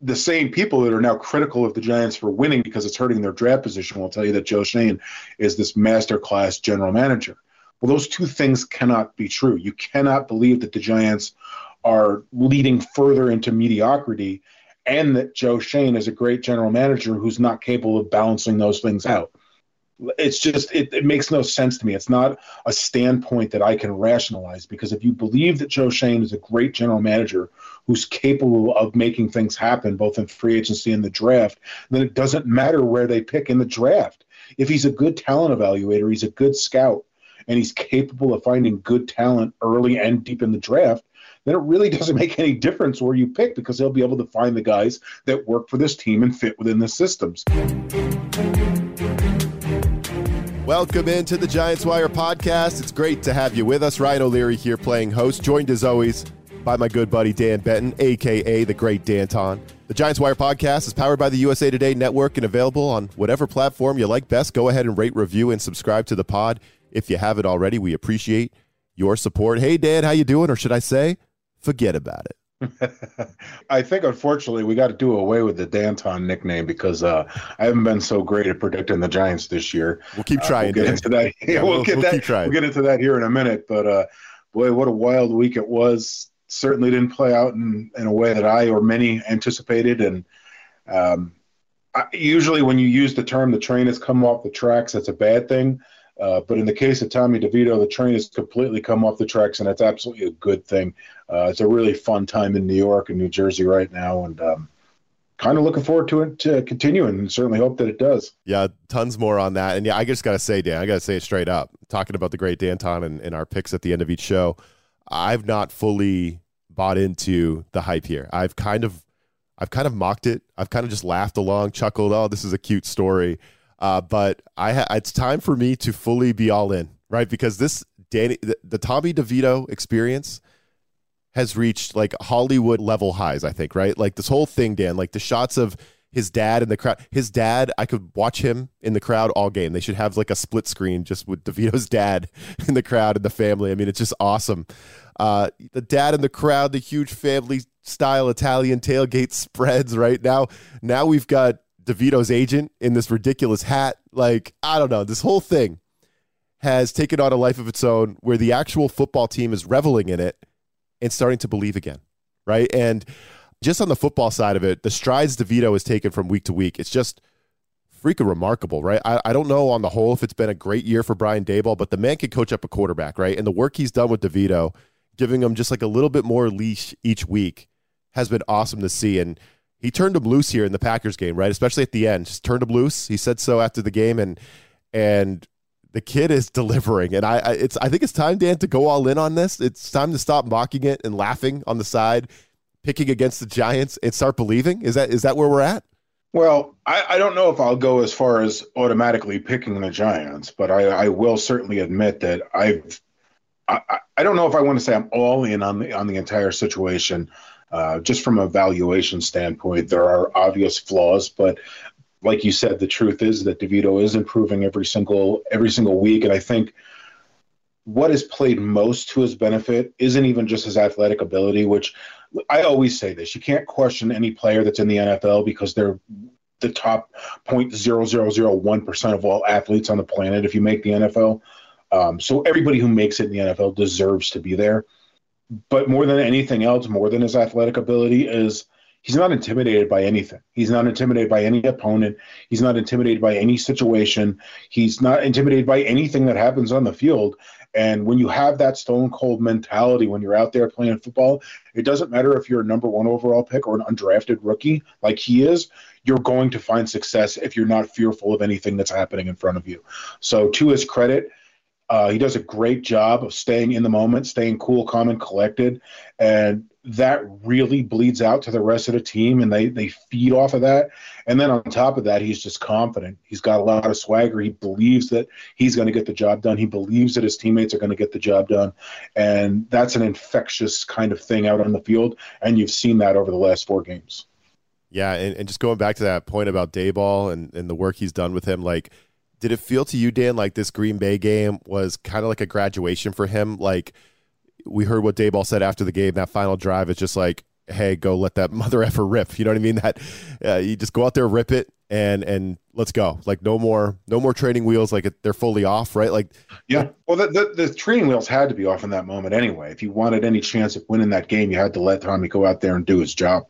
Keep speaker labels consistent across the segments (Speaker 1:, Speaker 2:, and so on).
Speaker 1: the same people that are now critical of the Giants for winning because it's hurting their draft position will tell you that Joe Schoen is this masterclass general manager. Well, those two things cannot be true. You cannot believe that the Giants are leading further into mediocrity and that Joe Schoen is a great general manager who's not capable of balancing those things out it's just it, it makes no sense to me. It's not a standpoint that I can rationalize because if you believe that Joe Schoen is a great general manager who's capable of making things happen both in free agency and the draft, then it doesn't matter where they pick in the draft. If he's a good talent evaluator, he's a good scout, and he's capable of finding good talent early and deep in the draft, then it really doesn't make any difference where you pick because they'll be able to find the guys that work for this team and fit within the systems.
Speaker 2: Welcome into the Giants Wire podcast. It's great to have you with us. Ryan O'Leary here playing host, joined as always by my good buddy Dan Benton, aka the Great Danton. The Giants Wire podcast is powered by the USA Today network and available on whatever platform you like best. Go ahead and rate, review, and subscribe to the pod. If you haven't already, we appreciate your support. Hey, Dan, how you doing? Or should I say, forget about it.
Speaker 1: I think unfortunately we got to do away with the Danton nickname because uh, I haven't been so great at predicting the Giants this year.
Speaker 2: We'll keep trying.
Speaker 1: Uh, we'll get into that. Yeah, we'll, we'll get we'll that. We'll get into that here in a minute. But uh, boy, what a wild week it was. Certainly didn't play out in, in a way that I or many anticipated. And um, I, usually, when you use the term "the train has come off the tracks," that's a bad thing. Uh, but in the case of Tommy DeVito, the train has completely come off the tracks, and that's absolutely a good thing. Uh, it's a really fun time in New York and New Jersey right now, and um, kind of looking forward to it to continuing, and certainly hope that it does.
Speaker 2: Yeah, tons more on that. And yeah, I just got to say, Dan, I got to say it straight up. Talking about the great Danton and, and our picks at the end of each show, I've not fully bought into the hype here. I've kind of, I've kind of mocked it. I've kind of just laughed along, chuckled. Oh, this is a cute story uh, but I ha- it's time for me to fully be all in, right? Because this Danny, the, the Tommy DeVito experience has reached like Hollywood level highs, I think, right? Like this whole thing, Dan, like the shots of his dad in the crowd. His dad, I could watch him in the crowd all game. They should have like a split screen just with DeVito's dad in the crowd and the family. I mean, it's just awesome. Uh, the dad in the crowd, the huge family style Italian tailgate spreads right now. Now we've got DeVito's agent in this ridiculous hat. Like, I don't know. This whole thing has taken on a life of its own where the actual football team is reveling in it and starting to believe again. Right. And just on the football side of it, the strides DeVito has taken from week to week, it's just freaking remarkable, right? I, I don't know on the whole if it's been a great year for Brian Daboll, but the man can coach up a quarterback, right? And the work he's done with DeVito, giving him just like a little bit more leash each week, has been awesome to see. And he turned him loose here in the Packers game, right? Especially at the end, just turned him loose. He said so after the game, and and the kid is delivering. And I, I it's I think it's time, Dan, to go all in on this. It's time to stop mocking it and laughing on the side, picking against the Giants, and start believing. Is that is that where we're at?
Speaker 1: Well, I, I don't know if I'll go as far as automatically picking the Giants, but I, I will certainly admit that I've I, I don't know if I want to say I'm all in on the on the entire situation. Uh, just from a valuation standpoint, there are obvious flaws, but like you said, the truth is that DeVito is improving every single every single week, and I think what has played most to his benefit isn't even just his athletic ability, which I always say this: you can't question any player that's in the NFL because they're the top 0.0001 percent of all athletes on the planet. If you make the NFL, um, so everybody who makes it in the NFL deserves to be there but more than anything else, more than his athletic ability, is he's not intimidated by anything. He's not intimidated by any opponent. He's not intimidated by any situation. He's not intimidated by anything that happens on the field. And when you have that stone cold mentality when you're out there playing football, it doesn't matter if you're a number one overall pick or an undrafted rookie like he is, you're going to find success if you're not fearful of anything that's happening in front of you. So, to his credit, uh, he does a great job of staying in the moment, staying cool, calm, and collected, and that really bleeds out to the rest of the team, and they they feed off of that. And then on top of that, he's just confident. He's got a lot of swagger. He believes that he's going to get the job done. He believes that his teammates are going to get the job done, and that's an infectious kind of thing out on the field. And you've seen that over the last four games.
Speaker 2: Yeah, and, and just going back to that point about Daboll and, and the work he's done with him, like did it feel to you, Dan, like this Green Bay game was kind of like a graduation for him? Like we heard what Daboll said after the game, that final drive is just like hey, go let that mother effer rip. You know what I mean? That uh, you just go out there, rip it, and and let's go. Like no more no more training wheels. Like they're fully off, right? Like
Speaker 1: yeah. Well, the, the, the training wheels had to be off in that moment anyway. If you wanted any chance of winning that game, you had to let Tommy go out there and do his job.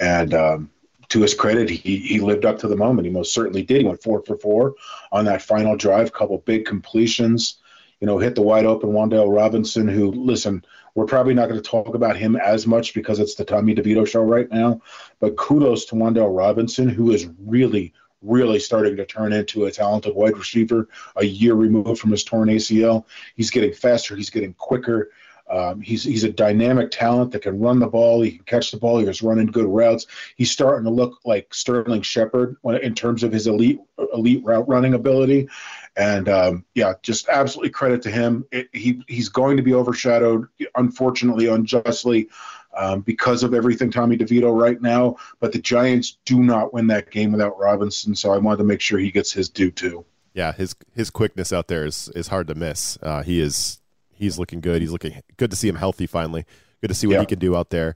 Speaker 1: And um, to his credit, he he lived up to the moment. He most certainly did. He went four for four on that final drive. Couple big completions. You know, hit the wide open Wan'Dale Robinson, who listen we're probably not going to talk about him as much because it's the Tommy DeVito show right now. But kudos to Wan'Dale Robinson, who is really, really starting to turn into a talented wide receiver a year removed from his torn ACL. He's getting faster, he's getting quicker. Um, he's he's a dynamic talent that can run the ball. He can catch the ball. He was running good routes. He's starting to look like Sterling Shepard in terms of his elite elite route running ability. And um, yeah, just absolutely credit to him. It, he he's going to be overshadowed, unfortunately, unjustly, um, because of everything Tommy DeVito right now. But the Giants do not win that game without Robinson, so I wanted to make sure he gets his due too.
Speaker 2: Yeah, his his quickness out there is is hard to miss. Uh, he is he's looking good. He's looking good to see him healthy finally. Good to see what yeah. he can do out there.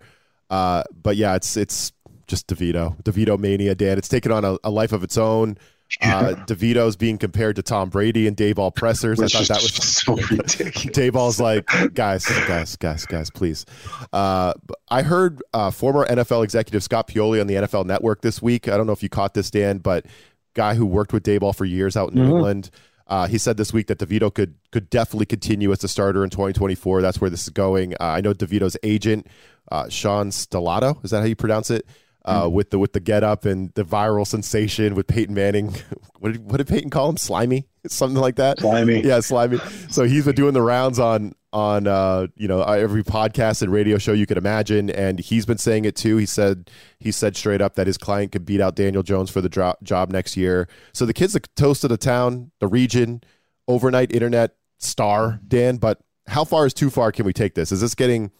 Speaker 2: Uh, but yeah, it's it's just DeVito, DeVito mania, Dan. It's taken on a, a life of its own. Uh, DeVito's being compared to Tom Brady and Daboll pressers. I thought that was so ridiculous. Daboll's like, guys, guys, guys, guys, please. Uh, I heard uh, former NFL executive Scott Pioli on the NFL Network this week. I don't know if you caught this, Dan, but guy who worked with Daboll for years out in mm-hmm. New England. Uh, he said this week that DeVito could could definitely continue as a starter in 2024. That's where this is going. Uh, I know DeVito's agent, uh, Sean Stellato, is that how you pronounce it? uh, mm-hmm. with the with the get up and the viral sensation with Peyton Manning. what did what did Peyton call him? Slimy, something like that.
Speaker 1: Slimy,
Speaker 2: yeah, slimy. So he's been doing the rounds on on uh, you know every podcast and radio show you could imagine, and he's been saying it too. He said he said straight up that his client could beat out Daniel Jones for the dro- job next year. So the kid's the toast of the town, the region, overnight internet star, Dan. But how far is too far? Can we take this? Is this getting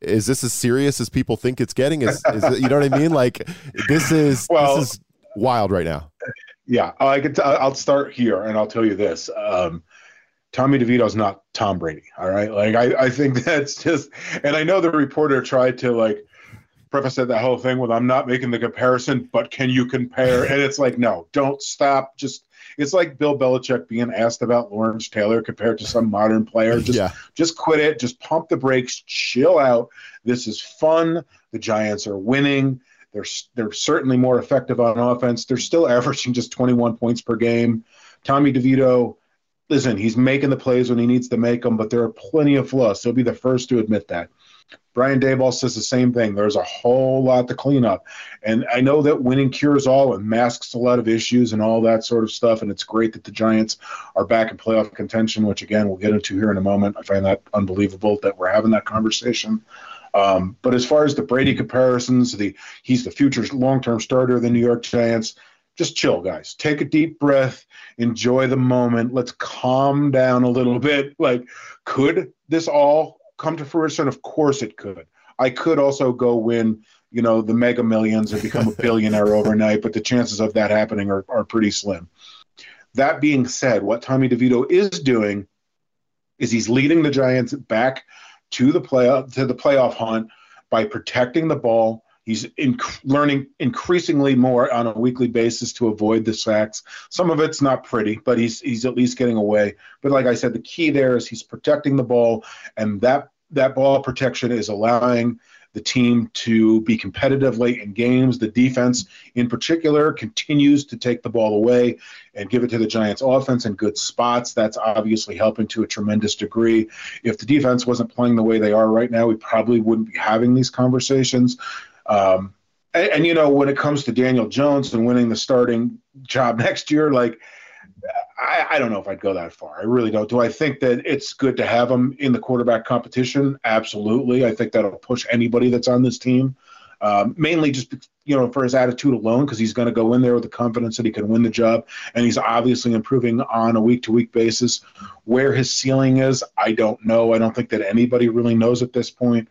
Speaker 2: is this as serious as people think it's getting? Is, is it, you know what I mean? Like this is well, this is wild right now.
Speaker 1: Yeah, I could. T- I'll start here, and I'll tell you this. Um, Tommy DeVito's not Tom Brady. All right, like I, I think that's just, and I know the reporter tried to like preface that whole thing with I'm not making the comparison, but can you compare? And it's like, no, don't stop. Just it's like Bill Belichick being asked about Lawrence Taylor compared to some modern player. Just yeah. just quit it. Just pump the brakes. Chill out. This is fun. The Giants are winning. They're they're certainly more effective on offense. They're still averaging just 21 points per game. Tommy DeVito, listen, he's making the plays when he needs to make them, but there are plenty of flaws. He'll be the first to admit that. Brian Daboll says the same thing. There's a whole lot to clean up. And I know that winning cures all and masks a lot of issues and all that sort of stuff. And it's great that the Giants are back in playoff contention, which again we'll get into here in a moment. I find that unbelievable that we're having that conversation. Um, but as far as the Brady comparisons, the he's the future long-term starter of the New York Giants. Just chill, guys. Take a deep breath. Enjoy the moment. Let's calm down a little bit. Like, could this all come to fruition? Of course it could. I could also go win, you know, the mega millions and become a billionaire overnight, but the chances of that happening are, are pretty slim. That being said, what Tommy DeVito is doing is he's leading the Giants back to the play to the playoff hunt by protecting the ball. He's in, learning increasingly more on a weekly basis to avoid the sacks. Some of it's not pretty, but he's he's at least getting away. But like I said, the key there is he's protecting the ball, and that that ball protection is allowing the team to be competitive late in games. The defense, in particular, continues to take the ball away and give it to the Giants' offense in good spots. That's obviously helping to a tremendous degree. If the defense wasn't playing the way they are right now, we probably wouldn't be having these conversations. Um, and, and, you know, when it comes to Daniel Jones and winning the starting job next year, like I, I, don't know if I'd go that far. I really don't. Do I think that it's good to have him in the quarterback competition? Absolutely. I think that'll push anybody that's on this team. Um, mainly just you know for his attitude alone, because he's going to go in there with the confidence that he can win the job, and he's obviously improving on a week-to-week basis. Where his ceiling is, I don't know. I don't think that anybody really knows at this point.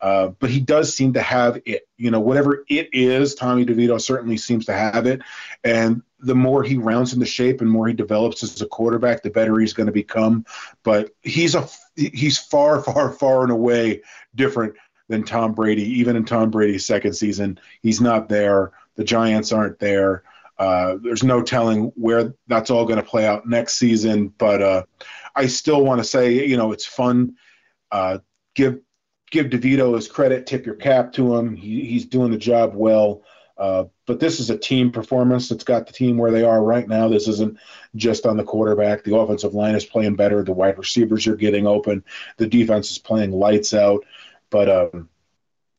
Speaker 1: Uh, but he does seem to have it. You know, whatever it is, Tommy DeVito certainly seems to have it. And the more he rounds into shape and more he develops as a quarterback, the better he's going to become. But he's a he's far, far, far and away different than Tom Brady, even in Tom Brady's second season. He's not there. The Giants aren't there. Uh, there's no telling where that's all going to play out next season, but uh, I still want to say, you know, it's fun. Uh, give give DeVito his credit. Tip your cap to him. He, he's doing the job well. Uh, but this is a team performance that's got the team where they are right now. This isn't just on the quarterback. The offensive line is playing better. The wide receivers are getting open. The defense is playing lights out. But um,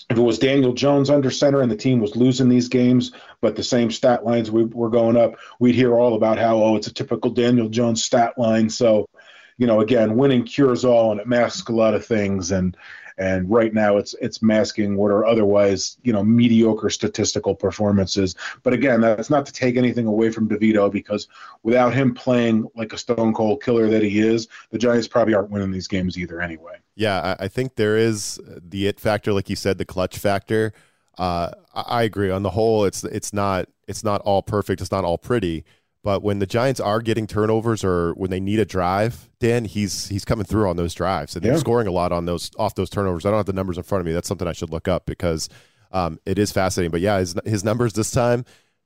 Speaker 1: if it was Daniel Jones under center and the team was losing these games, but the same stat lines we were going up, we'd hear all about how, oh, it's a typical Daniel Jones stat line. So, you know, again, winning cures all and it masks a lot of things. And and right now it's it's masking what are otherwise you know mediocre statistical performances. But again, that's not to take anything away from DeVito because without him playing like a stone cold killer that he is, the Giants probably aren't winning these games either anyway.
Speaker 2: Yeah, I think there is the it factor, like you said, the clutch factor. Uh, I agree. On the whole, it's it's not it's not all perfect. It's not all pretty. But when the Giants are getting turnovers or when they need a drive, Dan, he's he's coming through on those drives and yeah. they're scoring a lot on those off those turnovers. I don't have the numbers in front of me. That's something I should look up because um, it is fascinating. But yeah, his, his numbers this time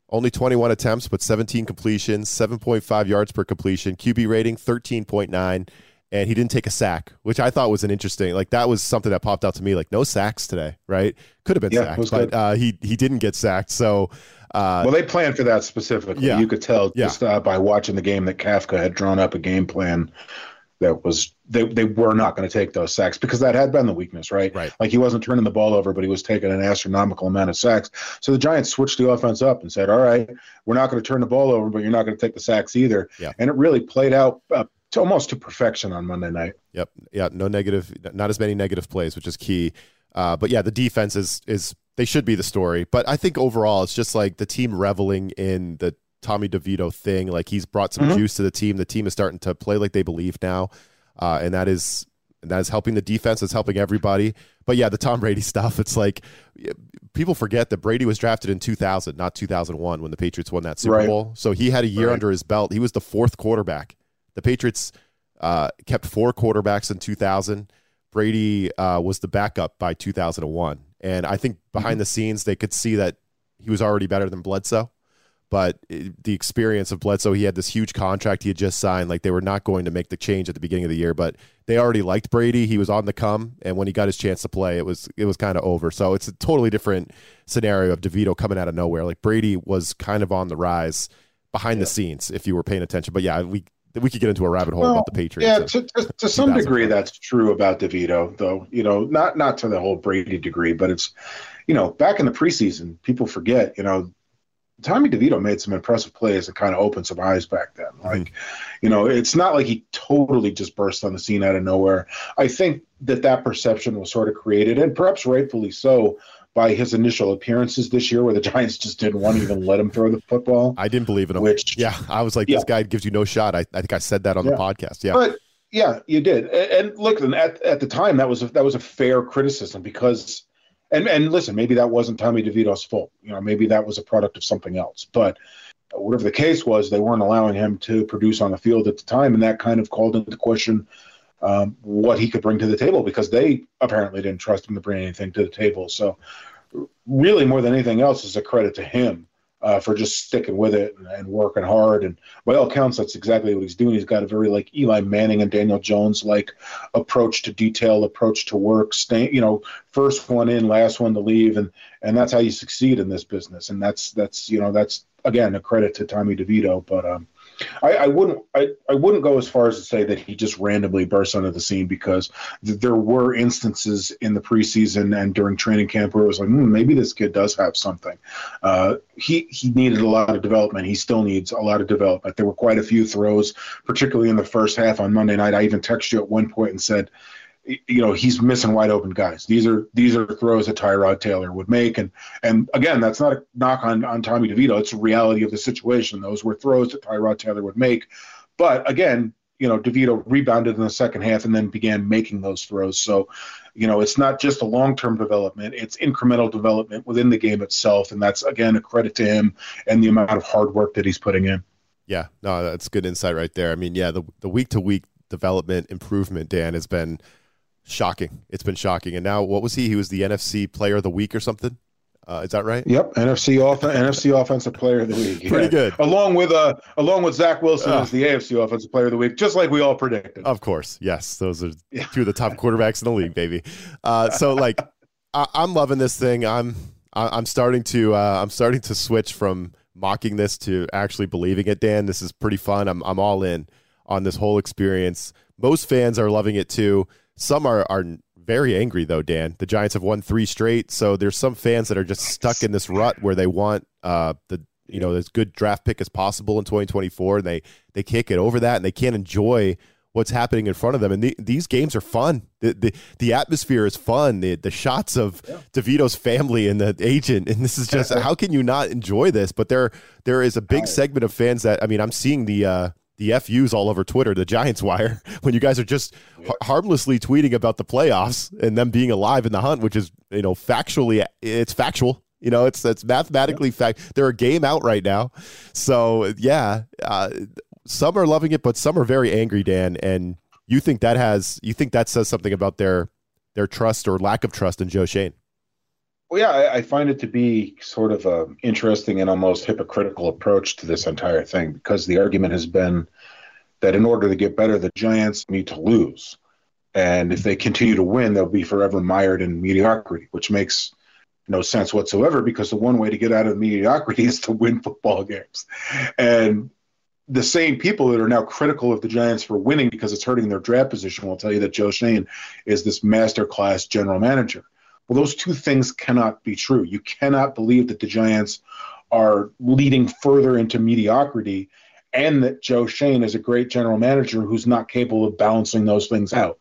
Speaker 2: only 21 attempts, but 17 completions, 7.5 yards per completion, QB rating 13.9, and he didn't take a sack, which I thought was an interesting. Like that was something that popped out to me. Like no sacks today, right? Could have been yeah, sacked, but uh, he he didn't get sacked. So
Speaker 1: uh, well, they planned for that specifically. Yeah. You could tell yeah. just uh, by watching the game that Kafka had drawn up a game plan that was they, they were not going to take those sacks because that had been the weakness, right?
Speaker 2: Right.
Speaker 1: Like he wasn't turning the ball over, but he was taking an astronomical amount of sacks. So the Giants switched the offense up and said, "All right, we're not going to turn the ball over, but you're not going to take the sacks either."
Speaker 2: Yeah.
Speaker 1: And it really played out uh, to almost to perfection on Monday night.
Speaker 2: Yep. Yeah. No negative, not as many negative plays, which is key. Uh, but yeah, the defense is is they should be the story. But I think overall, it's just like the team reveling in the Tommy DeVito thing. Like he's brought some mm-hmm. juice to the team. The team is starting to play like they believe now, uh, and that is that is helping the defense. It's helping everybody. But yeah, the Tom Brady stuff. It's like people forget that Brady was drafted in 2000, not 2001, when the Patriots won that Super right. Bowl. So he had a year right. under his belt. He was the fourth quarterback. The Patriots uh, kept four quarterbacks in 2000. Brady uh, was the backup by 2001. And I think behind mm-hmm. the scenes, they could see that he was already better than Bledsoe. But it, the experience of Bledsoe, he had this huge contract he had just signed. Like they were not going to make the change at the beginning of the year, but they already liked Brady. He was on the come, and when he got his chance to play, it was it was kind of over. So it's a totally different scenario of DeVito coming out of nowhere. Like Brady was kind of on the rise behind yeah. the scenes, if you were paying attention. But yeah, we we could get into a rabbit hole well, about the Patriots.
Speaker 1: Yeah, to, to, to some degree, that's true about DeVito, though. You know, not not to the whole Brady degree, but it's, you know, back in the preseason, people forget. You know, Tommy DeVito made some impressive plays that kind of opened some eyes back then. Mm-hmm. Like, mm-hmm. you know, it's not like he totally just burst on the scene out of nowhere. I think that that perception was sort of created, and perhaps rightfully so, by his initial appearances this year, where the Giants just didn't want to even let him throw the football.
Speaker 2: I didn't believe in him. Which, yeah, I was like, yeah. this guy gives you no shot. I, I think I said that on yeah. the podcast. Yeah,
Speaker 1: but yeah, you did. And, and look, at at the time, that was a, that was a fair criticism because, and and listen, maybe that wasn't Tommy DeVito's fault. You know, maybe that was a product of something else. But whatever the case was, they weren't allowing him to produce on the field at the time, and that kind of called into question um, what he could bring to the table because they apparently didn't trust him to bring anything to the table. So, really, more than anything else, is a credit to him uh, for just sticking with it and, and, working hard. And by all accounts, that's exactly what he's doing. He's got a very like Eli Manning and Daniel Jones like approach to detail, approach to work. Stay, you know, first one in, last one to leave, and and that's how you succeed in this business. And that's that's you know that's again a credit to Tommy DeVito. But um, I, I, wouldn't I, I wouldn't go as far as to say that he just randomly burst onto the scene because th- there were instances in the preseason and during training camp where it was like hmm, maybe this kid does have something. Uh, he he needed a lot of development. He still needs a lot of development. There were quite a few throws, particularly in the first half on Monday night. I even texted you at one point and said you know he's missing wide open guys. These are these are throws that Tyrod Taylor would make, and and again, that's not a knock on on Tommy DeVito. It's a reality of the situation. Those were throws that Tyrod Taylor would make, but again, you know DeVito rebounded in the second half and then began making those throws. So, you know, it's not just a long term development; it's incremental development within the game itself, and that's again a credit to him and the amount of hard work that he's putting in.
Speaker 2: Yeah, no, that's good insight right there. I mean, yeah, the the week to week development improvement, Dan, has been shocking. It's been shocking. And now, what was he? He was the NFC Player of the Week or something. Uh, is that right?
Speaker 1: Yep, NFC off- NFC Offensive Player of the Week.
Speaker 2: Pretty yeah. good.
Speaker 1: Along with uh, along with Zach Wilson uh, as the AFC Offensive Player of the Week, just like we all predicted.
Speaker 2: Of course, yes, those are yeah. two of the top quarterbacks in the league, baby. Uh, so like, I- am loving this thing. I'm I- I'm starting to uh, I'm starting to switch from mocking this to actually believing it. Dan, this is pretty fun. I'm I'm all in on this whole experience. Most fans are loving it too. Some are are very angry though, Dan. The Giants have won three straight, so there's some fans that are just stuck in this rut where they want uh, the you know as good draft pick as possible in 2024, and they they can't get over that, and they can't enjoy what's happening in front of them. And the, these games are fun. The, the, the atmosphere is fun. The the shots of yeah. DeVito's family and the agent, and this is just how can you not enjoy this? But there there is a big segment of fans that I mean, I'm seeing the. Uh, the FUs all over Twitter, the Giants wire, when you guys are just yeah. harmlessly tweeting about the playoffs and them being alive in the hunt, which is, you know, factually, it's factual. You know, it's it's mathematically fact. They're a game out right now, so yeah. Uh, some are loving it, but some are very angry, Dan. And you think that has you think that says something about their their trust or lack of trust in Joe Schoen?
Speaker 1: Well, yeah, I, I, find it to be sort of a interesting and almost hypocritical approach to this entire thing because the argument has been that in order to get better, the Giants need to lose, and if they continue to win, they'll be forever mired in mediocrity, which makes no sense whatsoever because the one way to get out of mediocrity is to win football games, and the same people that are now critical of the Giants for winning because it's hurting their draft position will tell you that Joe Schoen is this masterclass general manager. Well, those two things cannot be true. You cannot believe that the Giants are leading further into mediocrity and that Joe Schoen is a great general manager who's not capable of balancing those things out.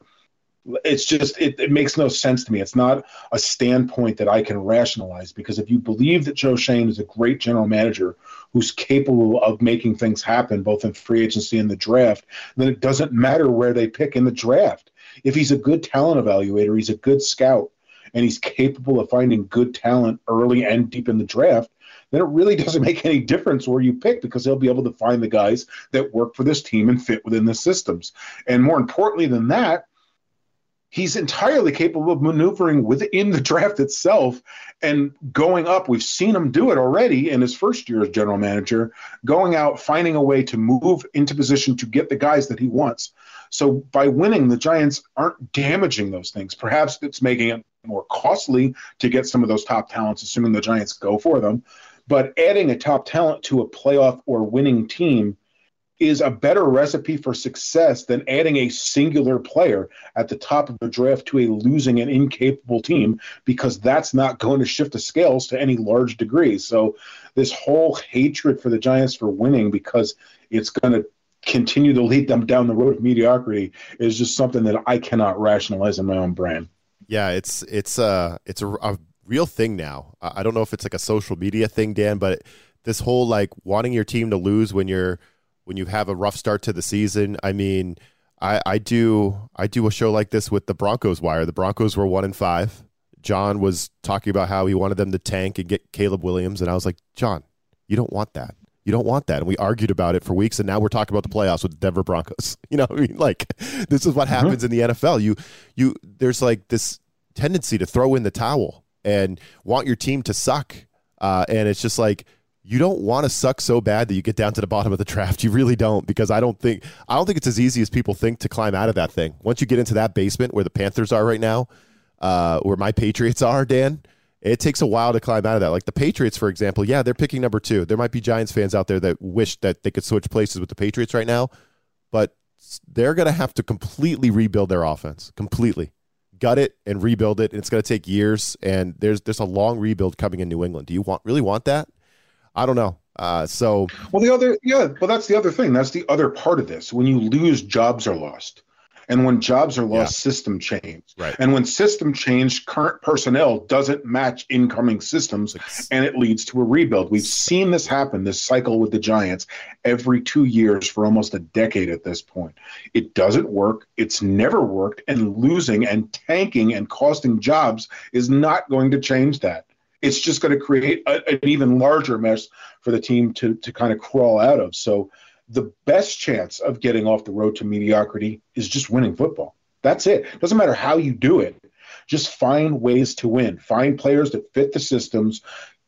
Speaker 1: It's just, it, it makes no sense to me. It's not a standpoint that I can rationalize because if you believe that Joe Schoen is a great general manager who's capable of making things happen both in free agency and the draft, then it doesn't matter where they pick in the draft. If he's a good talent evaluator, he's a good scout, and he's capable of finding good talent early and deep in the draft, then it really doesn't make any difference where you pick because he'll be able to find the guys that work for this team and fit within the systems. And more importantly than that, he's entirely capable of maneuvering within the draft itself and going up. We've seen him do it already in his first year as general manager, going out, finding a way to move into position to get the guys that he wants. So by winning, the Giants aren't damaging those things. Perhaps it's making it more costly to get some of those top talents, assuming the Giants go for them. But adding a top talent to a playoff or winning team is a better recipe for success than adding a singular player at the top of the draft to a losing and incapable team because that's not going to shift the scales to any large degree. So this whole hatred for the Giants for winning because it's going to continue to lead them down the road of mediocrity is just something that I cannot rationalize in my own brain.
Speaker 2: Yeah, it's it's uh it's a, a real thing now. I don't know if it's like a social media thing, Dan, but this whole like wanting your team to lose when you're when you have a rough start to the season. I mean, I, I do I do a show like this with the Broncos wire. The Broncos were one in five. John was talking about how he wanted them to tank and get Caleb Williams, and I was like, John, you don't want that. You don't want that. And we argued about it for weeks, and now we're talking about the playoffs with the Denver Broncos. You know, I mean, like this is what mm-hmm. happens mm-hmm. in the NFL. You you there's like this tendency to throw in the towel and want your team to suck. Uh, and it's just like you don't want to suck so bad that you get down to the bottom of the draft. You really don't, because I don't think I don't think it's as easy as people think to climb out of that thing. Once you get into that basement where the Panthers are right now, uh, where my Patriots are, Dan, it takes a while to climb out of that. Like the Patriots, for example, yeah, they're picking number two. There might be Giants fans out there that wish that they could switch places with the Patriots right now, but they're going to have to completely rebuild their offense, completely gut it and rebuild it. And it's going to take years. And there's there's a long rebuild coming in New England. Do you want really want that? I don't know. Uh, so
Speaker 1: well, the other yeah, well that's the other thing. That's the other part of this. When you lose, jobs are lost. And when jobs are lost, yeah. system change.
Speaker 2: Right.
Speaker 1: And when system change, current personnel doesn't match incoming systems, and it leads to a rebuild. We've seen this happen, this cycle with the Giants, every two years for almost a decade at this point. It doesn't work. It's never worked, and losing and tanking and costing jobs is not going to change that. It's just going to create a, an even larger mess for the team to to kind of crawl out of. So the best chance of getting off the road to mediocrity is just winning football. That's it. Doesn't matter how you do it. Just find ways to win. Find players that fit the systems.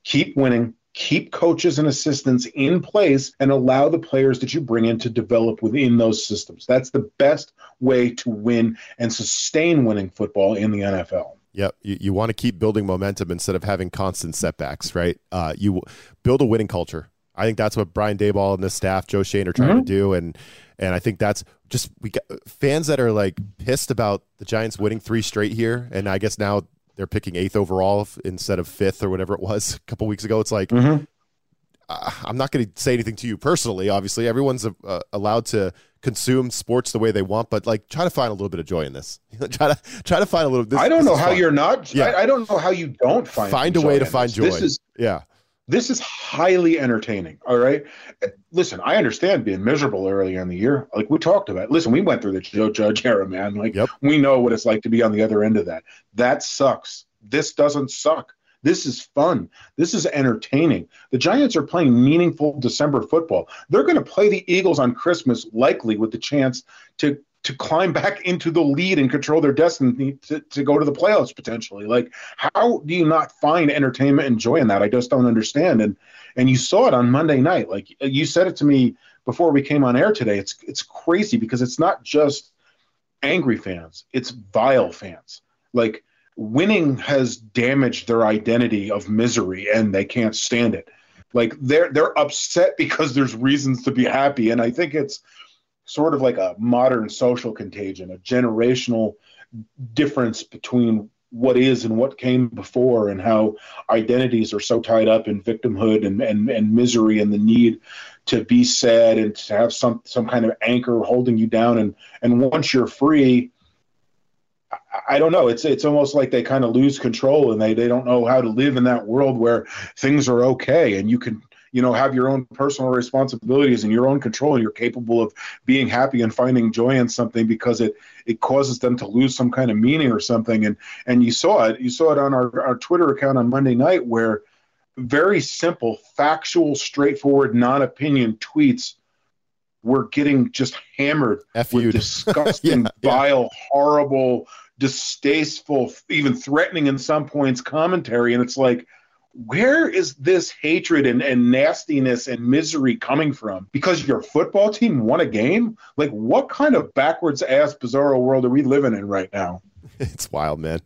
Speaker 1: Keep winning. Keep coaches and assistants in place and allow the players that you bring in to develop within those systems. That's the best way to win and sustain winning football in the NFL.
Speaker 2: Yep. You, you want to keep building momentum instead of having constant setbacks, right? Uh, you build a winning culture. I think that's what Brian Daboll and the staff, Joe Schoen, are trying mm-hmm. to do, and and I think that's just we got fans that are like pissed about the Giants winning three straight here, and I guess now they're picking eighth overall instead of fifth or whatever it was a couple weeks ago. It's like mm-hmm. uh, I'm not going to say anything to you personally. Obviously, everyone's uh, allowed to consume sports the way they want, but like try to find a little bit of joy in this. try to try to find a little. This,
Speaker 1: I don't know how fun. you're not. Yeah. I, I, don't know how you don't find
Speaker 2: find a way to find joy.
Speaker 1: This is
Speaker 2: yeah.
Speaker 1: This is highly entertaining. All right. Listen, I understand being miserable early in the year. Like we talked about. Listen, we went through the Joe Judge era, man. Like yep. we know what it's like to be on the other end of that. That sucks. This doesn't suck. This is fun. This is entertaining. The Giants are playing meaningful December football. They're going to play the Eagles on Christmas, likely with the chance to to climb back into the lead and control their destiny to, to go to the playoffs potentially. Like, how do you not find entertainment and joy in that? I just don't understand. And and you saw it on Monday night. Like you said it to me before we came on air today. It's it's crazy because it's not just angry fans, it's vile fans. Like winning has damaged their identity of misery and they can't stand it. Like they're they're upset because there's reasons to be happy. And I think it's sort of like a modern social contagion, a generational difference between what is and what came before and how identities are so tied up in victimhood and, and, and misery and the need to be sad and to have some some kind of anchor holding you down and and once you're free I don't know. It's it's almost like they kind of lose control and they, they don't know how to live in that world where things are okay and you can you know have your own personal responsibilities and your own control and you're capable of being happy and finding joy in something because it it causes them to lose some kind of meaning or something and and you saw it you saw it on our, our Twitter account on Monday night where very simple factual straightforward non-opinion tweets were getting just hammered
Speaker 2: F
Speaker 1: with disgusting yeah, vile yeah. horrible distasteful, even threatening in some points commentary. And it's like, where is this hatred and, and nastiness and misery coming from? Because your football team won a game? Like, what kind of backwards ass, bizarro world are we living in right now?
Speaker 2: It's wild, man.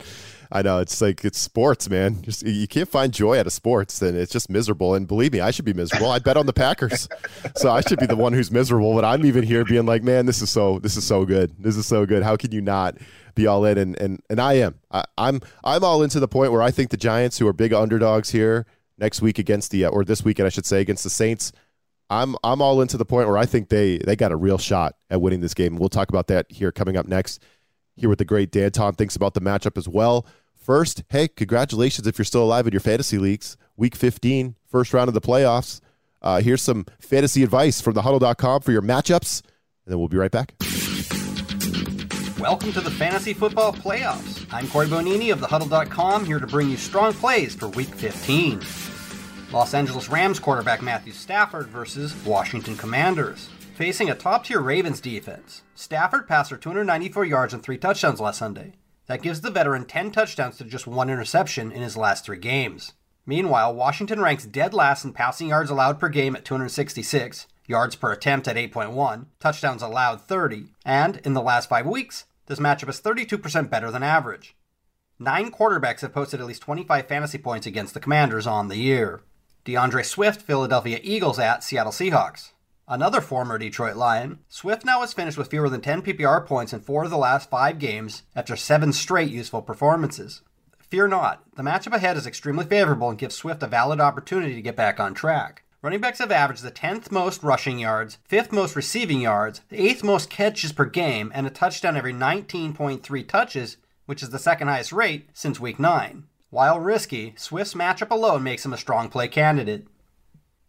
Speaker 2: I know it's like it's sports, man. Just you can't find joy out of sports, and it's just miserable. And believe me, I should be miserable. I bet on the Packers, so I should be the one who's miserable. But I'm even here being like, man, this is so this is so good. This is so good. How can you not be all in? And and and I am. I, I'm I'm all into the point where I think the Giants, who are big underdogs here next week against the or this weekend, I should say, against the Saints. I'm I'm all into the point where I think they they got a real shot at winning this game. We'll talk about that here coming up next. Hear what the great Danton thinks about the matchup as well. First, hey, congratulations if you're still alive in your fantasy leagues. Week 15, first round of the playoffs. Uh, here's some fantasy advice from thehuddle.com for your matchups, and then we'll be right back.
Speaker 3: Welcome to the Fantasy Football Playoffs. I'm Cory Bonini of thehuddle.com here to bring you strong plays for Week 15. Los Angeles Rams quarterback Matthew Stafford versus Washington Commanders. Facing a top tier Ravens defense, Stafford passed for 294 yards and three touchdowns last Sunday. That gives the veteran 10 touchdowns to just one interception in his last three games. Meanwhile, Washington ranks dead last in passing yards allowed per game at 266, yards per attempt at 8.1, touchdowns allowed 30, and in the last five weeks, this matchup is 32% better than average. Nine quarterbacks have posted at least 25 fantasy points against the Commanders on the year. D'Andre Swift, Philadelphia Eagles at Seattle Seahawks. Another former Detroit Lion, Swift now has finished with fewer than 10 PPR points in four of the last five games after seven straight useful performances. Fear not, the matchup ahead is extremely favorable and gives Swift a valid opportunity to get back on track. Running backs have averaged the 10th most rushing yards, 5th most receiving yards, the 8th most catches per game, and a touchdown every 19.3 touches, which is the second highest rate since week 9. While risky, Swift's matchup alone makes him a strong play candidate.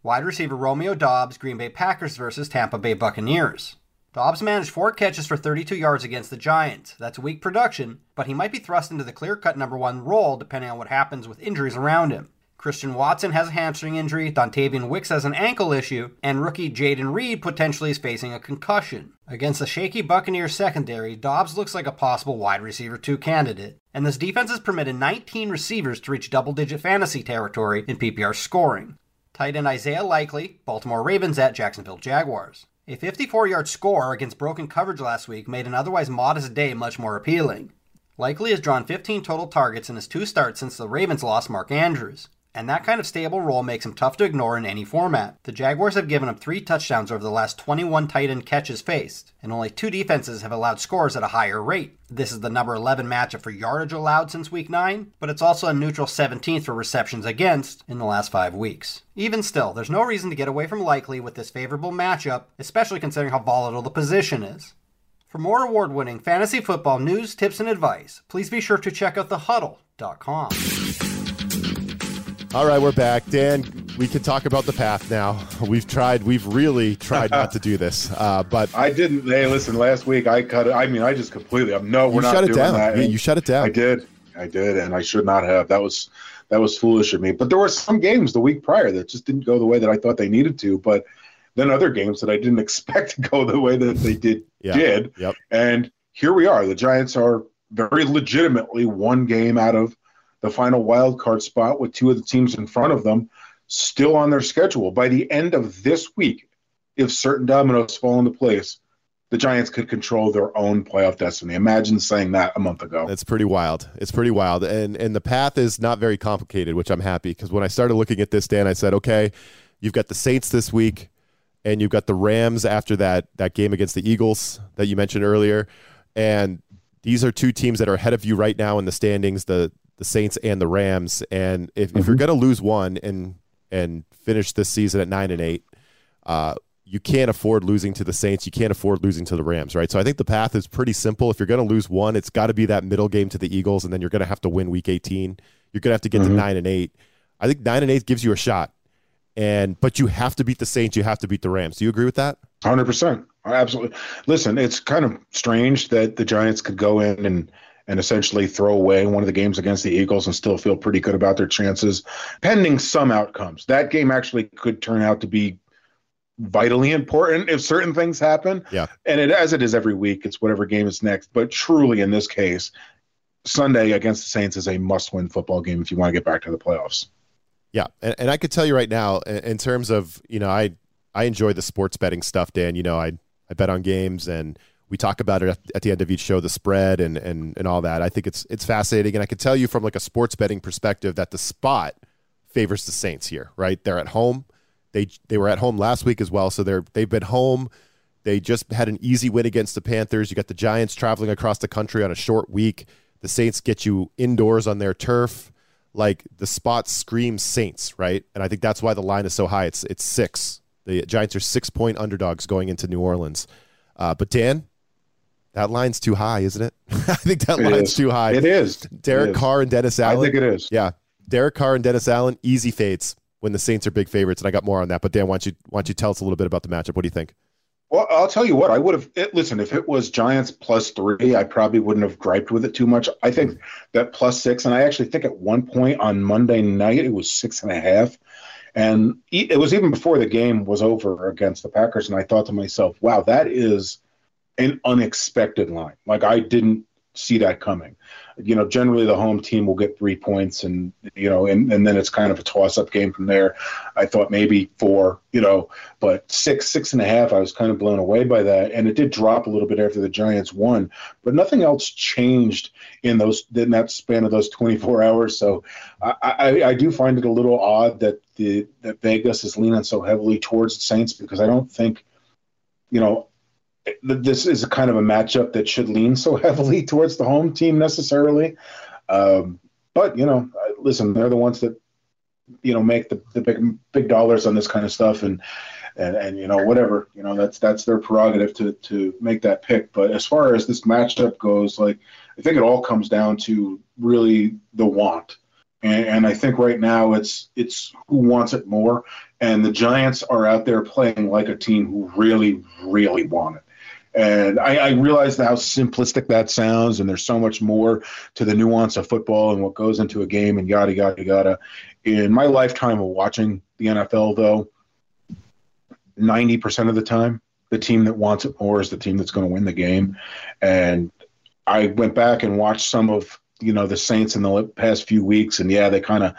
Speaker 3: Wide receiver Romeo Doubs, Green Bay Packers versus Tampa Bay Buccaneers. Doubs managed four catches for 32 yards against the Giants. That's weak production, but he might be thrust into the clear cut number one role depending on what happens with injuries around him. Christian Watson has a hamstring injury, Dontayvion Wicks has an ankle issue, and rookie Jayden Reed potentially is facing a concussion. Against the shaky Buccaneers secondary, Doubs looks like a possible wide receiver 2 candidate, and this defense has permitted 19 receivers to reach double digit fantasy territory in PPR scoring. Tight end Isaiah Likely, Baltimore Ravens at Jacksonville Jaguars. A 54 yard score against broken coverage last week made an otherwise modest day much more appealing. Likely has drawn 15 total targets in his two starts since the Ravens lost Mark Andrews and that kind of stable role makes him tough to ignore in any format. The Jaguars have given up three touchdowns over the last 21 tight end catches faced, and only two defenses have allowed scores at a higher rate. This is the number 11 matchup for yardage allowed since week 9, but it's also a neutral 17th for receptions against in the last five weeks. Even still, there's no reason to get away from Likely with this favorable matchup, especially considering how volatile the position is. For more award winning fantasy football news, tips, and advice, please be sure to check out thehuddle.com.
Speaker 2: All right, we're back. Dan, we can talk about the path now. We've tried, we've really tried not to do this, uh, but
Speaker 1: I didn't. Hey, listen, last week I cut it. I mean, I just completely. I'm no, we're
Speaker 2: you
Speaker 1: not
Speaker 2: shut it down.
Speaker 1: that.
Speaker 2: Yeah, you shut it down.
Speaker 1: I did, I did, and I should not have. That was that was foolish of me. But there were some games the week prior that just didn't go the way that I thought they needed to. But then other games that I didn't expect to go the way that they did
Speaker 2: Yeah.
Speaker 1: did.
Speaker 2: Yep.
Speaker 1: And here we are. The Giants are very legitimately one game out of the final wild card spot with two of the teams in front of them still on their schedule. By the end of this week, if certain dominoes fall into place, the Giants could control their own playoff destiny. Imagine saying that a month ago.
Speaker 2: It's pretty wild. It's pretty wild. And and the path is not very complicated, which I'm happy because when I started looking at this, Dan, I said, okay, you've got the Saints this week, and you've got the Rams after that that game against the Eagles that you mentioned earlier, and these are two teams that are ahead of you right now in the standings, the the Saints and the Rams. And if, if you're going to lose one and and finish this season at nine and eight, uh, you can't afford losing to the Saints. You can't afford losing to the Rams, right? So I think the path is pretty simple. If you're going to lose one, it's got to be that middle game to the Eagles, and then you're going to have to win Week 18. You're going to have to get to
Speaker 1: Mhm.
Speaker 2: nine and eight. I think nine and eight gives you a shot, and but you have to beat the Saints. You have to beat the Rams. Do you agree with that?
Speaker 1: Hundred percent, absolutely. Listen, it's kind of strange that the Giants could go in and and essentially throw away one of the games against the Eagles and still feel pretty good about their chances, pending some outcomes. That game actually could turn out to be vitally important if certain things happen.
Speaker 2: Yeah.
Speaker 1: and it as it is every week, it's whatever game is next. But truly, in this case, Sunday against the Saints is a must-win football game if you want to get back to the playoffs.
Speaker 2: Yeah, and, and I could tell you right now, in, in terms of you know, I I enjoy the sports betting stuff, Dan. You know, I I bet on games, and we talk about it at, the end of each show, the spread and and and all that. I think it's it's fascinating, and I can tell you from like a sports betting perspective that the spot favors the Saints here. Right, they're at home. They they were at home last week as well, so they're they've been home. They just had an easy win against the Panthers. You got the Giants traveling across the country on a short week. The Saints get you indoors on their turf like the spot screams Saints, right? And I think that's why the line is so high. It's it's six. The Giants are six point underdogs going into New Orleans. Uh, but Dan, that line's too high, isn't it? I think that
Speaker 1: It
Speaker 2: line's
Speaker 1: is.
Speaker 2: too high.
Speaker 1: It is
Speaker 2: Derek
Speaker 1: It is.
Speaker 2: Carr and Dennis Allen.
Speaker 1: I think it is.
Speaker 2: yeah, Derek Carr and Dennis Allen, easy fades when the Saints are big favorites. And I got more on that. But Dan, why don't you why don't you tell us a little bit about the matchup? What do you think?
Speaker 1: Well, I'll tell you what. I would have it, listen if it was Giants plus three. I probably wouldn't have griped with it too much. I think hmm. that plus six, and I actually think at one point on Monday night it was six and a half, and it was even before the game was over against the Packers. And I thought to myself, "Wow, that is an unexpected line. Like I didn't see that coming." You know, generally the home team will get three points, and you know, and, and then it's kind of a toss-up game from there. I thought maybe four, you know, but six, six and a half, I was kind of blown away by that. And it did drop a little bit after the Giants won, but nothing else changed in those in that span of those 24 hours. So I, I, I do find it a little odd that the that Vegas is leaning so heavily towards the Saints because I don't think, you know, this is a kind of a matchup that should lean so heavily towards the home team necessarily. Um, but you know, listen, they're the ones that you know make the, the big big dollars on this kind of stuff. And and and you know whatever you know that's that's their prerogative to to make that pick. But as far as this matchup goes like i think it all comes down to really the want. And, and i think right now it's it's who wants it more. And the giants are out there playing like a team who really really want it And I, I realize how simplistic that sounds, and there's so much more to the nuance of football and what goes into a game and yada yada yada. In my lifetime of watching the NFL, though, 90% of the time, the team that wants it more is the team that's going to win the game. And I went back and watched some of you know the Saints in the past few weeks, and yeah, they kind of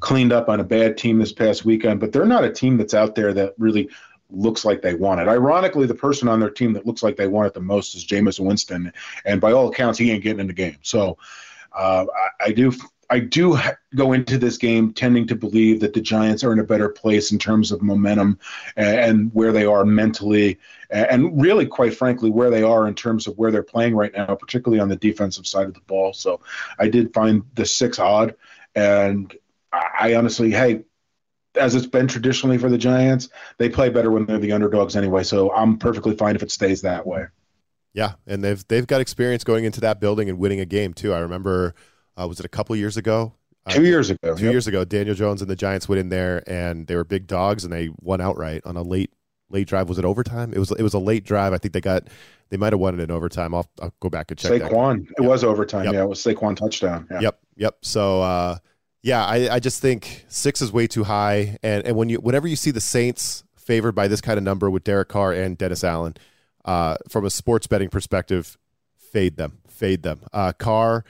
Speaker 1: cleaned up on a bad team this past weekend, but they're not a team that's out there that really looks like they want it. Ironically, the person on their team that looks like they want it the most is Jameis Winston, and by all accounts, he ain't getting in the game. So uh, I, I, do. I do go into this game tending to believe that the Giants are in a better place in terms of momentum and, and where they are mentally, and really, quite frankly, where they are in terms of where they're playing right now, particularly on the defensive side of the ball. So I did find the six odd, and I honestly, hey, as it's been traditionally for the Giants, they play better when they're the underdogs anyway. So I'm perfectly fine if it stays that way.
Speaker 2: Yeah, and they've they've got experience going into that building and winning a game too. I remember, uh, was it a couple years ago?
Speaker 1: Uh, two years ago.
Speaker 2: Two yep. years ago, Daniel Jones and the Giants went in there and they were big dogs and they won outright on a late late drive. Was it overtime? It was it was a late drive. I think they got they might have won it in overtime. I'll, I'll go back and check.
Speaker 1: Saquon. It yep. was overtime. Yep. Yeah, it was Saquon touchdown. Yeah.
Speaker 2: Yep. Yep. So. uh yeah, I, I just think six is way too high. And and when you whenever you see the Saints favored by this kind of number with Derek Carr and Dennis Allen, uh, from a sports betting perspective, fade them, fade them. Uh, Carr,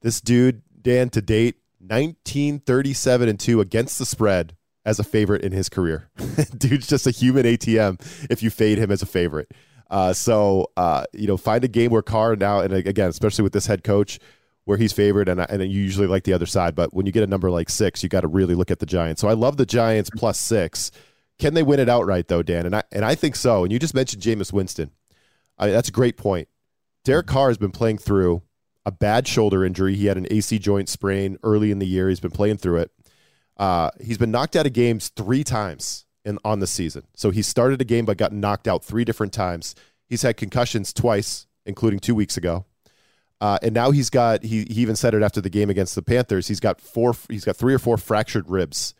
Speaker 2: this dude Dan to date, nineteen thirty seven and two against the spread as a favorite in his career. Dude's just a human ATM if you fade him as a favorite. Uh, so uh, you know, find a game where Carr now, and again, especially with this head coach where he's favored, and and you usually like the other side. But when you get a number like six, you got to really look at the Giants. So I love the Giants plus six. Can they win it outright though, Dan? And I and I think so. And you just mentioned Jameis Winston. I mean, that's a great point. Derek Carr has been playing through a bad shoulder injury. He had an AC joint sprain early in the year. He's been playing through it. Uh, he's been knocked out of games three times in on the season. So he started a game but got knocked out three different times. He's had concussions twice, including two weeks ago. Uh, and now he's got he, he even said it after the game against the Panthers. He's got four he's got three or four fractured ribs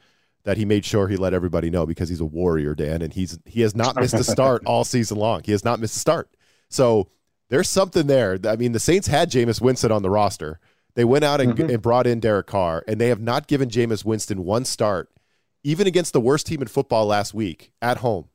Speaker 2: that he made sure he let everybody know because he's a warrior, Dan, and he's he has not missed a start all season long. He has not missed a start. So there's something there. I mean, the Saints had Jameis Winston on the roster. They went out and, mm-hmm. and brought in Derek Carr, and they have not given Jameis Winston one start, even against the worst team in football last week at home.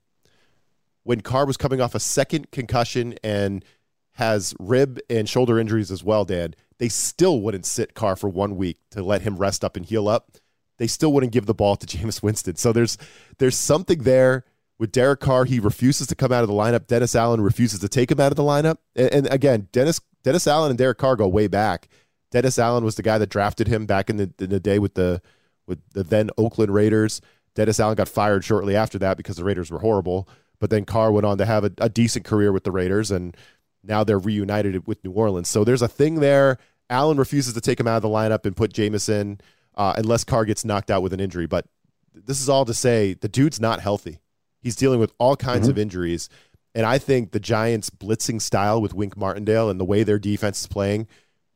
Speaker 2: When Carr was coming off a second concussion and has rib and shoulder injuries as well, Dan, they still wouldn't sit Carr for one week to let him rest up and heal up. They still wouldn't give the ball to Jameis Winston. So there's there's something there with Derek Carr. He refuses to come out of the lineup. Dennis Allen refuses to take him out of the lineup. And, and again, Dennis Dennis Allen and Derek Carr go way back. Dennis Allen was the guy that drafted him back in the, in the day with the with the then Oakland Raiders. Dennis Allen got fired shortly after that because the Raiders were horrible. But then Carr went on to have a, a decent career with the Raiders, and now they're reunited with New Orleans. So there's a thing there. Allen refuses to take him out of the lineup and put Jameson uh, unless Carr gets knocked out with an injury. But this is all to say the dude's not healthy. He's dealing with all kinds mm-hmm. of injuries. And I think the Giants' blitzing style with Wink Martindale and the way their defense is playing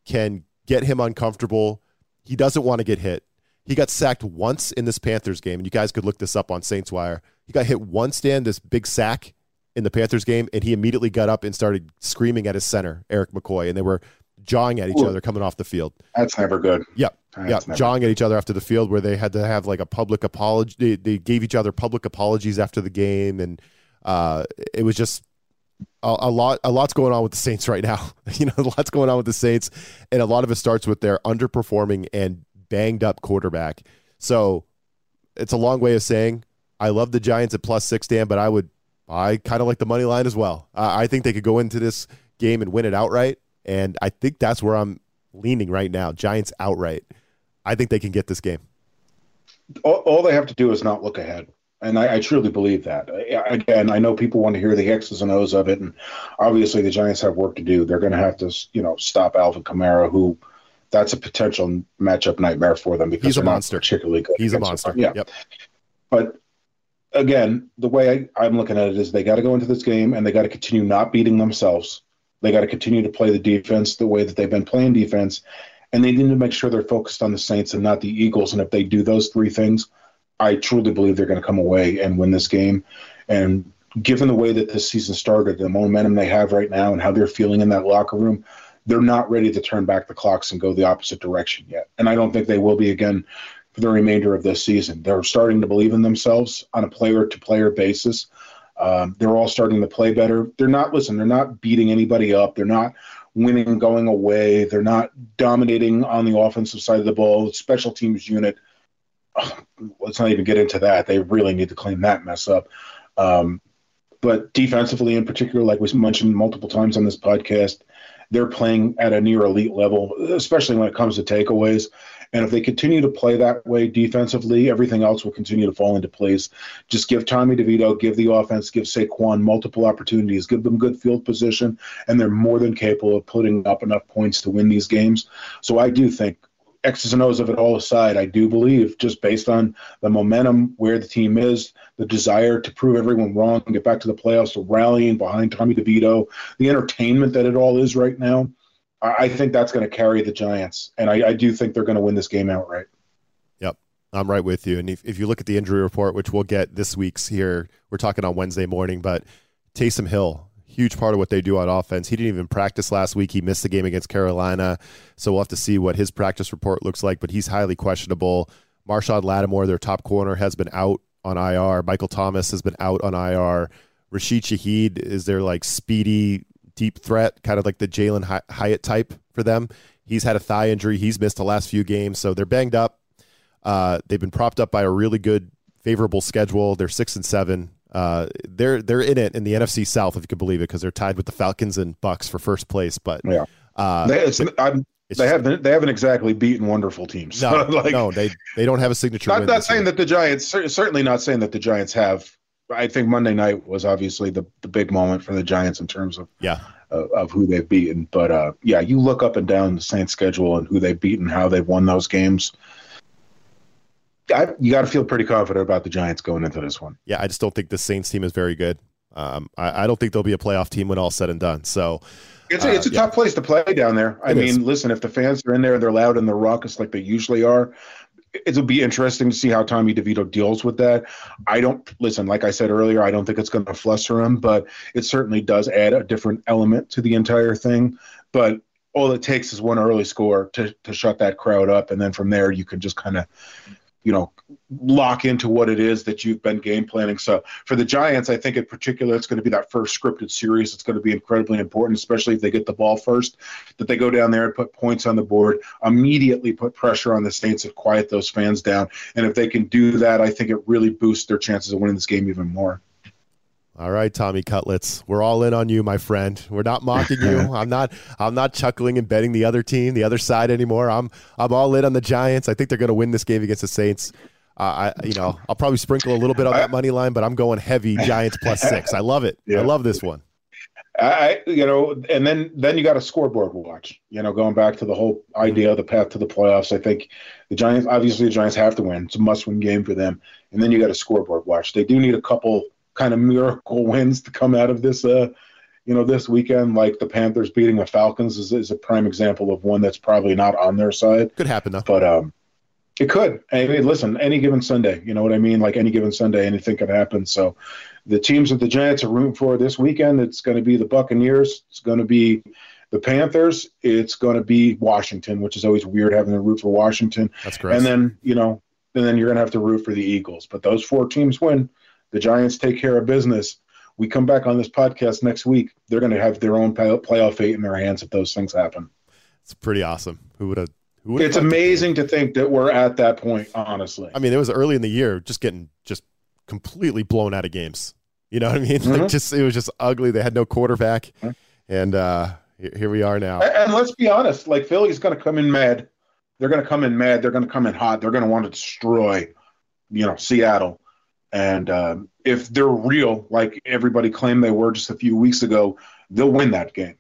Speaker 2: can get him uncomfortable. He doesn't want to get hit. He got sacked once in this Panthers game, and you guys could look this up on Saints Wire. He got hit once, Dan, this big sack in the Panthers game, and he immediately got up and started screaming at his center, Erik McCoy, and they were jawing at each Ooh. other coming off the field.
Speaker 1: That's never good.
Speaker 2: Yep. That's yeah, jawing at each other after the field, where they had to have like a public apology. They, they gave each other public apologies after the game, and uh, it was just a, a, lot. A lot's going on with the Saints right now. you know, a lot's going on with the Saints, and a lot of it starts with their underperforming and banged up quarterback. So it's a long way of saying I love the Giants at plus six, Dan, but I would I kind of like the money line as well. Uh, I think they could go into this game and win it outright, and I think that's where I'm leaning right now. Giants outright. I think they can get this game.
Speaker 1: All, all they have to do is not look ahead, and I, I, truly believe that. Again, I know people want to hear the X's and O's of it, and obviously the Giants have work to do. They're going to have to, you know, stop Alvin Kamara, who that's a potential matchup nightmare for them because
Speaker 2: he's a monster,
Speaker 1: particularly good.
Speaker 2: He's a monster.
Speaker 1: Yeah,
Speaker 2: yep.
Speaker 1: but again, the way I, am looking at it is they got to go into this game and they got to continue not beating themselves. They got to continue to play the defense the way that they've been playing defense, and they need to make sure they're focused on the Saints and not the Eagles. And if they do those three things, I truly believe they're going to come away and win this game. And given the way that this season started, the momentum they have right now, and how they're feeling in that locker room, they're not ready to turn back the clocks and go the opposite direction yet. And I don't think they will be again for the remainder of this season. They're starting to believe in themselves on a player to player basis. Um, they're all starting to play better. They're not, listen, they're not beating anybody up. They're not winning going away. They're not dominating on the offensive side of the ball. Special teams unit, let's not even get into that. They really need to clean that mess up. Um, but defensively, in particular, like we mentioned multiple times on this podcast, they're playing at a near elite level, especially when it comes to takeaways. And if they continue to play that way defensively, everything else will continue to fall into place. Just give Tommy DeVito, give the offense, give Saquon multiple opportunities, give them good field position, and they're more than capable of putting up enough points to win these games. So I do think X's and O's of it all aside, I do believe, just based on the momentum, where the team is, the desire to prove everyone wrong and get back to the playoffs, the rallying behind Tommy DeVito, the entertainment that it all is right now, I, think that's going to carry the Giants. And I, I do think they're going to win this game outright.
Speaker 2: Yep. I'm right with you. And if, if you look at the injury report, which we'll get this week's here, we're talking on Wednesday morning, but Taysom Hill, huge part of what they do on offense. He didn't even practice last week. He missed the game against Carolina. So we'll have to see what his practice report looks like, but he's highly questionable. Marshon Lattimore, their top corner, has been out on IR. Michael Thomas has been out on IR. Rashid Shaheed is their like speedy deep threat, kind of like the Jalin Hyatt type for them. He's had a thigh injury. He's missed the last few games, so they're banged up. Uh, they've been propped up by a really good, favorable schedule. They're six and seven. Uh, they're they're in it in the NFC South, if you can believe it, because they're tied with the Falcons and Bucks for first place. But
Speaker 1: yeah, uh, they, it's, it's they haven't they haven't exactly beaten wonderful teams.
Speaker 2: No, like, no, they they don't have a signature.
Speaker 1: Not, not saying year. that the Giants certainly not saying that the Giants have. I think Monday night was obviously the, the big moment for the Giants in terms of
Speaker 2: yeah
Speaker 1: of, of who they've beaten. But uh, yeah, you look up and down the Saints schedule and who they've beaten, how they've won those games. I, you got to feel pretty confident about the Giants going into this one.
Speaker 2: Yeah, I just don't think the Saints team is very good. Um, I, I, don't think they'll be a playoff team when all said and done. So
Speaker 1: it's a, it's a uh, yeah. tough place to play down there. I it mean, is. listen, if the fans are in there, they're loud and they're raucous like they usually are. It'll be interesting to see how Tommy DeVito deals with that. I don't listen, like I said earlier, I don't think it's going to fluster him, but it certainly does add a different element to the entire thing. But all it takes is one early score to to shut that crowd up, and then from there you can just kind of you know lock into what it is that you've been game planning. So for the Giants, I think in particular, it's going to be that first scripted series. It's going to be incredibly important, especially if they get the ball first, that they go down there and put points on the board, immediately put pressure on the Saints and quiet those fans down. And if they can do that, I think it really boosts their chances of winning this game even more.
Speaker 2: All right, Tommy Cutlets, we're all in on you, my friend. We're not mocking you. I'm not. I'm not chuckling and betting the other team, the other side anymore. I'm. I'm all in on the Giants. I think they're going to win this game against the Saints. Uh, I, you know, I'll probably sprinkle a little bit on that money line, but I'm going heavy Giants plus six. I love it. Yeah. I love this one.
Speaker 1: I, you know, and then then you got a scoreboard watch. You know, going back to the whole idea of the path to the playoffs. I think the Giants, obviously, the Giants have to win. It's a must-win game for them. And then you got a scoreboard watch. They do need a couple kind of miracle wins to come out of this uh you know this weekend like the panthers beating the falcons is, is a prime example of one that's probably not on their side.
Speaker 2: Could happen though.
Speaker 1: But um it could. I mean, listen any given sunday you know what i mean? Like any given sunday anything could happen. So the teams that the giants are rooting for this weekend it's going to be the buccaneers it's going to be the panthers it's going to be washington which is always weird having to root for washington.
Speaker 2: That's correct
Speaker 1: and then you know and then you're going to have to root for the eagles. But those four teams win the Giants take care of business. We come back on this podcast next week. They're going to have their own playoff fate in their hands if those things happen.
Speaker 2: It's pretty awesome. Who would have?
Speaker 1: It's amazing to think that we're at that point. Honestly,
Speaker 2: I mean, it was early in the year, just getting just completely blown out of games. You know what I mean? Mm-hmm. Like just it was just ugly. They had no quarterback, mm-hmm. and uh, here we are now.
Speaker 1: And let's be honest, like Philly's going to come in mad. They're going to come in mad. They're going to come in hot. They're going to want to destroy, you know, Seattle. And um, if they're real, like everybody claimed they were just a few weeks ago, they'll win that game.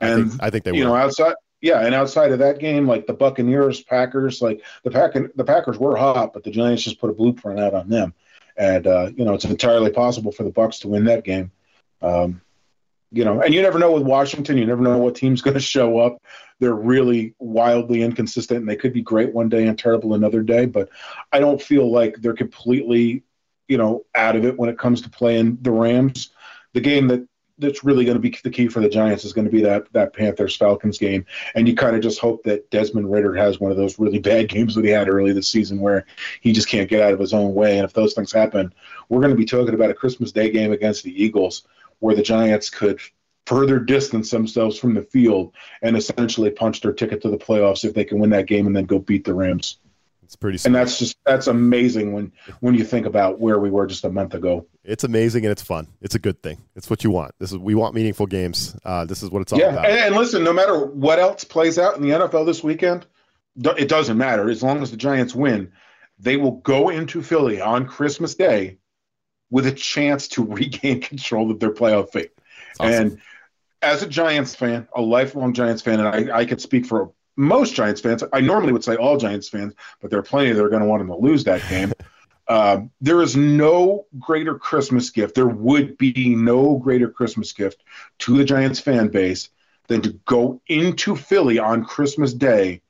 Speaker 1: And
Speaker 2: I think, I think they
Speaker 1: you will. know outside yeah, and outside of that game, like the Buccaneers, Packers, like the Pack the Packers were hot, but the Giants just put a blueprint out on them. And uh, you know, it's entirely possible for the Bucks to win that game. Um, you know, and you never know with Washington. You never know what team's going to show up. They're really wildly inconsistent, and they could be great one day and terrible another day. But I don't feel like they're completely you know, out of it when it comes to playing the Rams. The game that that's really going to be the key for the Giants is going to be that that Panthers Falcons game, and you kind of just hope that Desmond Ridder has one of those really bad games that he had early this season where he just can't get out of his own way. And if those things happen, we're going to be talking about a Christmas Day game against the Eagles where the Giants could further distance themselves from the field and essentially punch their ticket to the playoffs if they can win that game and then go beat the Rams.
Speaker 2: It's pretty,
Speaker 1: and that's just that's amazing when when you think about where we were just a month ago.
Speaker 2: It's amazing and it's fun. It's a good thing. It's what you want. This is we want meaningful games. Uh, this is what it's all
Speaker 1: yeah,
Speaker 2: about.
Speaker 1: And, and listen, no matter what else plays out in the NFL this weekend, it doesn't matter as long as the Giants win. They will go into Philly on Christmas Day with a chance to regain control of their playoff fate. Awesome. And as a Giants fan, a lifelong Giants fan, and I, I could speak for most Giants fans. I normally would say all Giants fans, but there are plenty that are going to want them to lose that game. Um, there is no greater Christmas gift. There would be no greater Christmas gift to the Giants fan base than to go into Philly on Christmas Day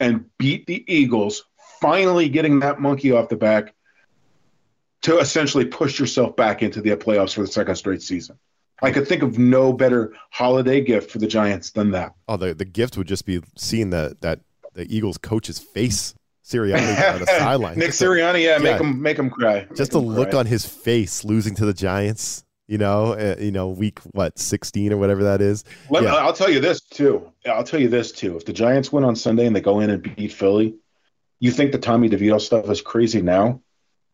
Speaker 1: and beat the Eagles, finally getting that monkey off the back to essentially push yourself back into the playoffs for the second straight season. I could think of no better holiday gift for the Giants than that.
Speaker 2: Oh, the, the gift would just be seeing the that the Eagles coach's face, Sirianni on the sideline.
Speaker 1: Nick Sirianni, yeah, yeah, make him make him cry.
Speaker 2: Just
Speaker 1: the
Speaker 2: look on his face losing to the Giants. You know, uh, you know, week what sixteen or whatever that is.
Speaker 1: Let yeah. me, I'll tell you this too. I'll tell you this too. If the Giants win on Sunday and they go in and beat Philly, you think the Tommy DeVito stuff is crazy now?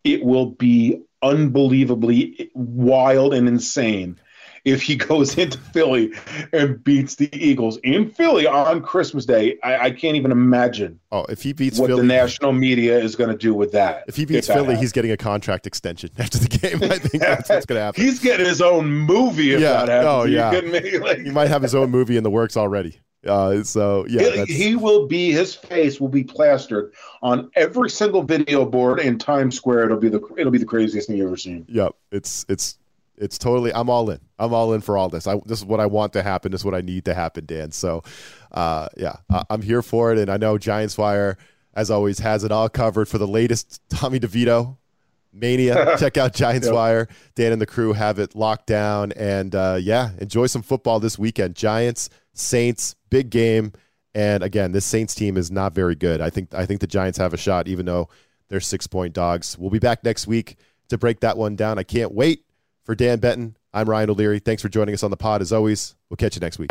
Speaker 1: It will be unbelievably wild and insane if he goes into Philly and beats the Eagles in Philly on Christmas Day. I, I can't even imagine.
Speaker 2: Oh, if he beats
Speaker 1: what
Speaker 2: Philly,
Speaker 1: the national media is going to do with that.
Speaker 2: If he beats Philly, he's getting a contract extension after the game. I think that's what's going to happen.
Speaker 1: he's getting his own movie if yeah. that. Oh, yeah.
Speaker 2: Like, he might have his own movie in the works already. Uh, so yeah,
Speaker 1: he, he, will be his face will be plastered on every single video board in Times Square. It'll be the it'll be the craziest thing you've ever seen.
Speaker 2: Yep, it's it's it's totally i'm all in. I'm all in for all this. I, this is what i want to happen. This is what i need to happen dan. So uh, yeah I, am here for it. And i know giants wire as always has it all covered for the latest tommy devito mania. Check out giants yep. wire. Dan and the crew have it locked down. And uh, yeah enjoy some football this weekend. Giants saints big game. And again this saints team is not very good. I think i think the giants have a shot even though they're six point dogs. We'll be back next week to break that one down. I can't wait for Dan Benton, I'm Ryan O'Leary. Thanks for joining us on the pod as always. We'll catch you next week.